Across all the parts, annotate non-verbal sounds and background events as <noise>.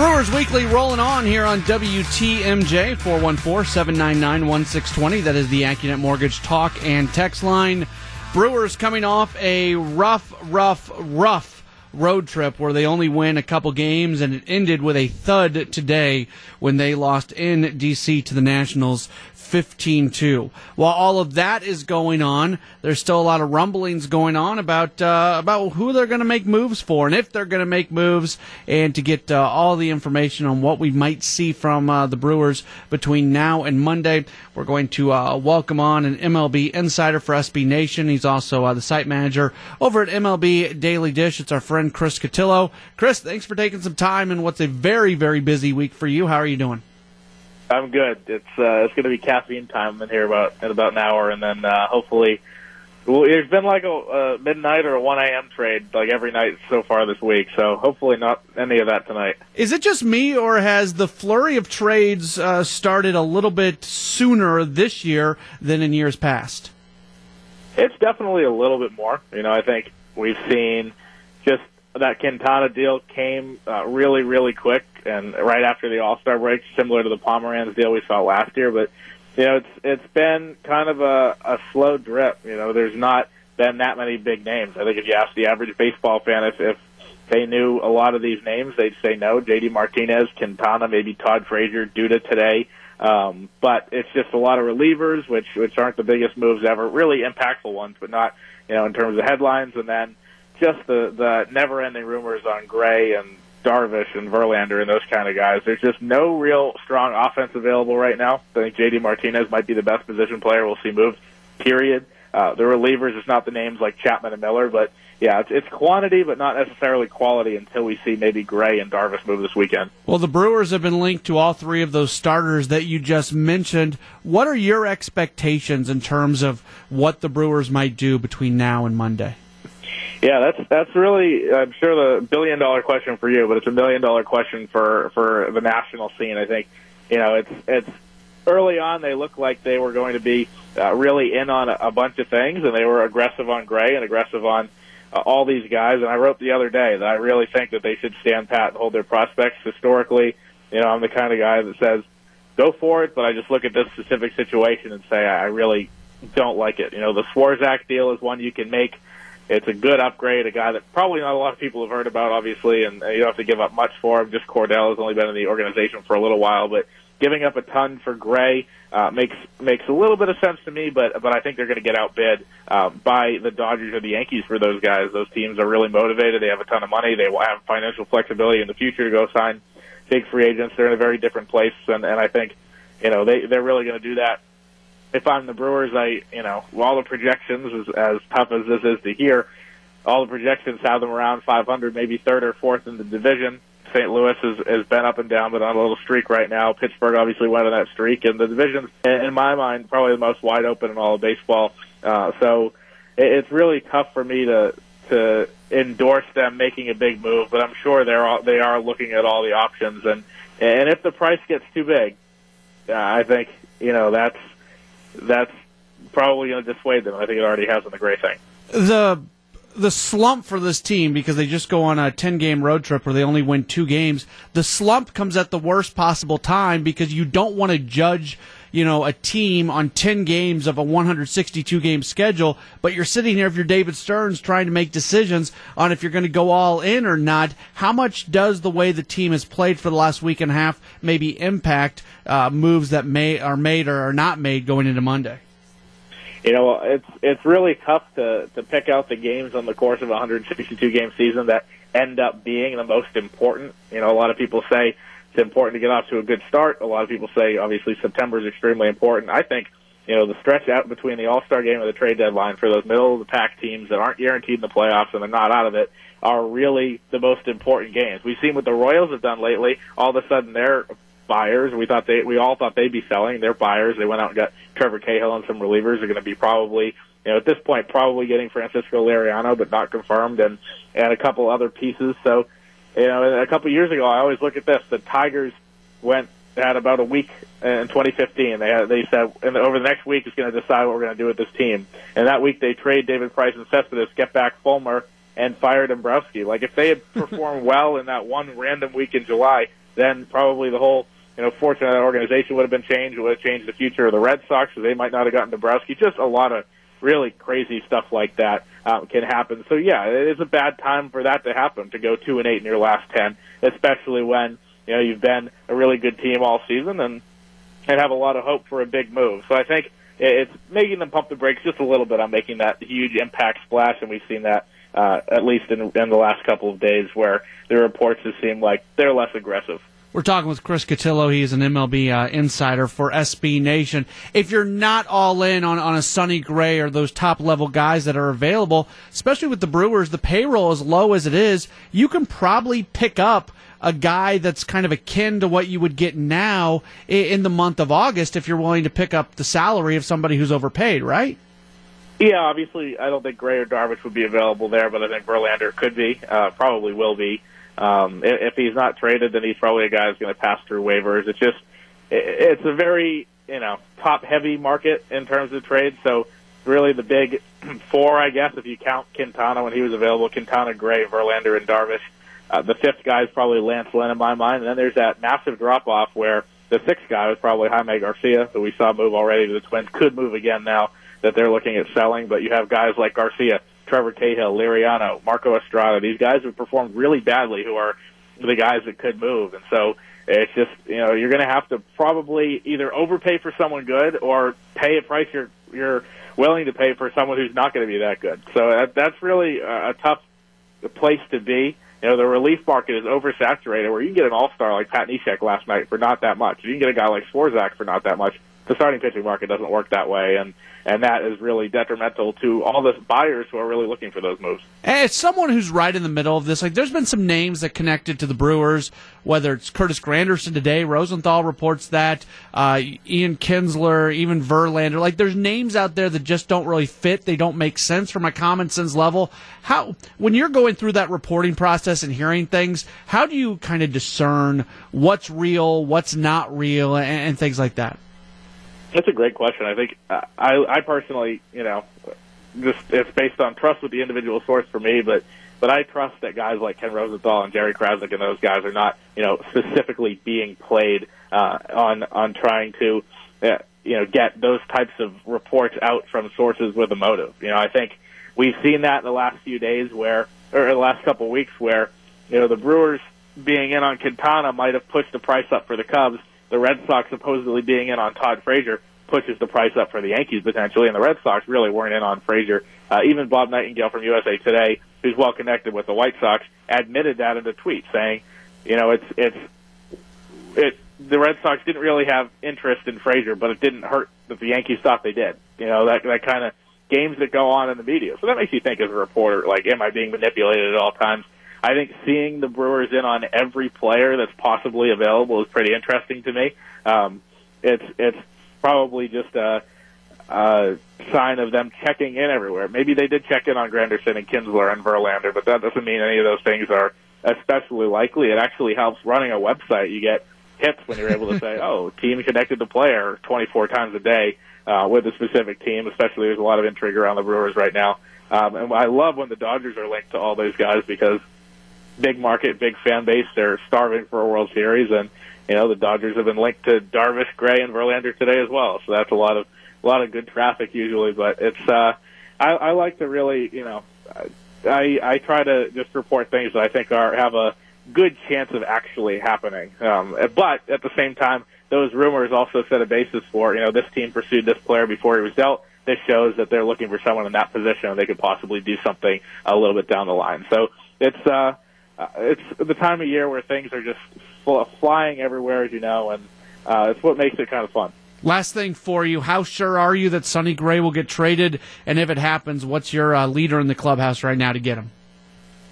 Brewers Weekly rolling on here on WTMJ 414 799 1620. That is the AccuNet Mortgage talk and text line. Brewers coming off a rough, rough, rough road trip where they only win a couple games and it ended with a thud today when they lost in DC to the Nationals 15 2. While all of that is going on, there's still a lot of rumblings going on about uh, about who they're going to make moves for and if they're going to make moves, and to get uh, all the information on what we might see from uh, the Brewers between now and Monday, we're going to uh, welcome on an MLB insider for SB Nation. He's also uh, the site manager over at MLB Daily Dish. It's our friend Chris Cotillo. Chris, thanks for taking some time in what's a very, very busy week for you. How are you doing? I'm good. It's uh, it's going to be caffeine time in here about in about an hour, and then uh, hopefully. Well, it's been like a, a midnight or a 1 a.m. trade like every night so far this week, so hopefully not any of that tonight. Is it just me, or has the flurry of trades uh, started a little bit sooner this year than in years past? It's definitely a little bit more. You know, I think we've seen that Quintana deal came uh, really, really quick and right after the All Star break, similar to the Pomeranz deal we saw last year. But you know, it's it's been kind of a, a slow drip. You know, there's not been that many big names. I think if you ask the average baseball fan if if they knew a lot of these names, they'd say no. JD Martinez, Quintana, maybe Todd Frazier, Duda today. Um, but it's just a lot of relievers, which which aren't the biggest moves ever. Really impactful ones, but not you know in terms of headlines. And then just the the never ending rumors on Gray and Darvish and Verlander and those kind of guys. There's just no real strong offense available right now. I think JD Martinez might be the best position player we'll see moved. Period. Uh, the relievers is not the names like Chapman and Miller, but yeah, it's, it's quantity, but not necessarily quality until we see maybe Gray and Darvish move this weekend. Well, the Brewers have been linked to all three of those starters that you just mentioned. What are your expectations in terms of what the Brewers might do between now and Monday? Yeah, that's that's really I'm sure the billion dollar question for you, but it's a million dollar question for for the national scene. I think you know it's it's early on they looked like they were going to be uh, really in on a, a bunch of things, and they were aggressive on Gray and aggressive on uh, all these guys. And I wrote the other day that I really think that they should stand pat and hold their prospects. Historically, you know, I'm the kind of guy that says go for it, but I just look at this specific situation and say I really don't like it. You know, the Swarzak deal is one you can make it's a good upgrade, a guy that probably not a lot of people have heard about, obviously, and you don't have to give up much for him. Just Cordell has only been in the organization for a little while, but giving up a ton for Gray uh, makes makes a little bit of sense to me. But but I think they're going to get outbid uh, by the Dodgers or the Yankees for those guys. Those teams are really motivated. They have a ton of money. They will have financial flexibility in the future to go sign big free agents. They're in a very different place, and and I think you know they they're really going to do that if I'm the Brewers, I you know all the projections, as, as tough as this is to hear, all the projections have them around 500, maybe third or fourth in the division. St. Louis has, has been up and down, but on a little streak right now. Pittsburgh obviously went on that streak, and the division's, in my mind, probably the most wide open in all of baseball. Uh, so it, it's really tough for me to to endorse them making a big move, but I'm sure they're all, they are looking at all the options, and and if the price gets too big, uh, I think you know that's that's probably going to dissuade them. I think it already has in the Gray thing. The the slump for this team because they just go on a 10 game road trip where they only win two games. The slump comes at the worst possible time because you don't want to judge, you know, a team on 10 games of a 162 game schedule, but you're sitting here if you're David Stearns trying to make decisions on if you're going to go all in or not. How much does the way the team has played for the last week and a half maybe impact uh, moves that may are made or are not made going into Monday? you know, it's it's really tough to to pick out the games on the course of a 162 game season that end up being the most important. You know, a lot of people say it's important to get off to a good start. A lot of people say obviously September is extremely important. I think you know the stretch out between the All Star game and the trade deadline for those middle of the pack teams that aren't guaranteed in the playoffs and they're not out of it are really the most important games. We've seen what the Royals have done lately. All of a sudden, they're buyers. We thought they, we all thought they'd be selling. They're buyers. They went out and got Trevor Cahill and some relievers. They're going to be probably, you know, at this point, probably getting Francisco Liriano, but not confirmed, and and a couple other pieces. So, you know, a couple years ago, I always look at this. The Tigers went had about a week in 2015. They had, they said and over the next week is going to decide what we're going to do with this team. And that week they trade David Price and Cespedes, get back Fulmer, and fired Dombrowski. Like if they had <laughs> performed well in that one random week in July, then probably the whole you know fortune of that organization would have been changed. It would have changed the future of the Red Sox, so they might not have gotten Dombrowski. Just a lot of really crazy stuff like that um, can happen. So yeah, it is a bad time for that to happen to go two and eight in your last ten, especially when you know you've been a really good team all season and and have a lot of hope for a big move. So I think it's making them pump the brakes just a little bit on making that huge impact splash, and we've seen that uh, at least in, in the last couple of days where the reports have seemed like they're less aggressive. We're talking with Chris Cotillo. He is an MLB uh, insider for SB Nation. If you're not all in on, on a Sonny Gray or those top level guys that are available, especially with the Brewers, the payroll as low as it is, you can probably pick up a guy that's kind of akin to what you would get now in the month of August if you're willing to pick up the salary of somebody who's overpaid, right? Yeah, obviously, I don't think Gray or Darvish would be available there, but I think Verlander could be, uh, probably will be. Um, if he's not traded, then he's probably a guy who's going to pass through waivers. It's just, it's a very, you know, top heavy market in terms of trade. So really the big <clears throat> four, I guess, if you count Quintana when he was available, Quintana, Gray, Verlander, and Darvish. Uh, the fifth guy is probably Lance Lynn in my mind. And then there's that massive drop off where the sixth guy was probably Jaime Garcia, who we saw move already to the Twins, could move again now that they're looking at selling. But you have guys like Garcia, Trevor Cahill, Liriano, Marco Estrada. These guys have performed really badly who are the guys that could move. And so it's just, you know, you're going to have to probably either overpay for someone good or pay a price you're, you're willing to pay for someone who's not going to be that good. So that, that's really a, tough place to be. You know, the relief market is oversaturated where you can get an all-star like Pat Neshek last night for not that much. You can get a guy like Swarzak for not that much. The starting pitching market doesn't work that way. And, and that is really detrimental to all the buyers who are really looking for those moves. As someone who's right in the middle of this, like there's been some names that connected to the Brewers, whether it's Curtis Granderson today, Rosenthal reports that, uh, Ian Kinsler, even Verlander. Like there's names out there that just don't really fit. They don't make sense from a common sense level. How, when you're going through that reporting process and hearing things, how do you kind of discern what's real, what's not real, and, and things like that? That's a great question. I think uh, I, I personally, you know, just it's based on trust with the individual source for me, but but I trust that guys like Ken Rosenthal and Jerry Crasnick and those guys are not, you know, specifically being played uh, on on trying to, uh, you know, get those types of reports out from sources with a motive. You know, I think we've seen that in the last few days where, or the last couple weeks where, you know, the Brewers being in on Quintana might have pushed the price up for the Cubs the Red Sox supposedly being in on Todd Frazier pushes the price up for the Yankees potentially, and the Red Sox really weren't in on Frazier. Uh, even Bob Nightingale from USA Today, who's well connected with the White Sox, admitted that in a tweet, saying, you know, it's it's it. The Red Sox didn't really have interest in Frazier, but it didn't hurt that the Yankees thought they did. You know, that that kind of games that go on in the media. So that makes you think as a reporter, like, am I being manipulated at all times? I think seeing the Brewers in on every player that's possibly available is pretty interesting to me. Um, it's it's probably just a, a sign of them checking in everywhere. Maybe they did check in on Granderson and Kinsler and Verlander, but that doesn't mean any of those things are especially likely. It actually helps running a website. You get hits when you're able to say, <laughs> "Oh, team connected to player 24 times a day uh, with a specific team." Especially there's a lot of intrigue around the Brewers right now, um, and I love when the Dodgers are linked to all those guys because big market, big fan base. They're starving for a World Series, and you know the Dodgers have been linked to Darvish, Gray, and Verlander today as well. So that's a lot of a lot of good traffic usually. But it's uh, I, I like to really you know I I try to just report things that I think are have a good chance of actually happening. Um, but at the same time, those rumors also set a basis for you know this team pursued this player before he was dealt. This shows that they're looking for someone in that position and they could possibly do something a little bit down the line. So it's uh, uh, it's the time of year where things are just flying everywhere, as you know, and uh, it's what makes it kind of fun. Last thing for you, how sure are you that Sonny Gray will get traded? And if it happens, what's your uh, leader in the clubhouse right now to get him?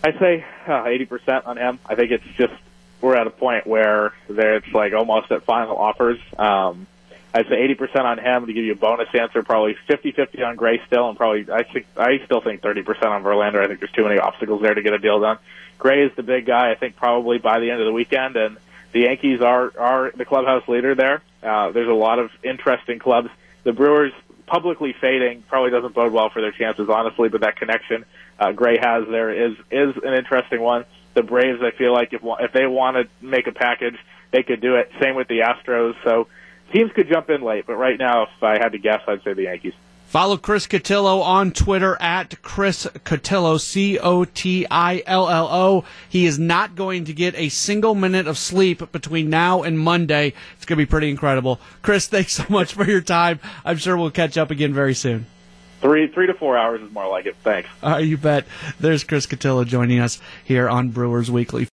I'd say uh, eighty percent on him. I think it's just we're at a point where there it's like almost at final offers. Um, I'd say 80% on him to give you a bonus answer, probably 50-50 on Gray still, and probably I think I still think 30% on Verlander. I think there's too many obstacles there to get a deal done. Gray is the big guy. I think probably by the end of the weekend, and the Yankees are are the clubhouse leader there. Uh, there's a lot of interesting clubs. The Brewers publicly fading probably doesn't bode well for their chances, honestly. But that connection uh, Gray has there is is an interesting one. The Braves, I feel like if if they want to make a package, they could do it. Same with the Astros. So teams could jump in late, but right now, if I had to guess, I'd say the Yankees. Follow Chris Cotillo on Twitter at Chris Cotillo, C O T I L L O. He is not going to get a single minute of sleep between now and Monday. It's going to be pretty incredible. Chris, thanks so much for your time. I'm sure we'll catch up again very soon. Three, three to four hours is more like it. Thanks. Uh, you bet. There's Chris Cotillo joining us here on Brewers Weekly.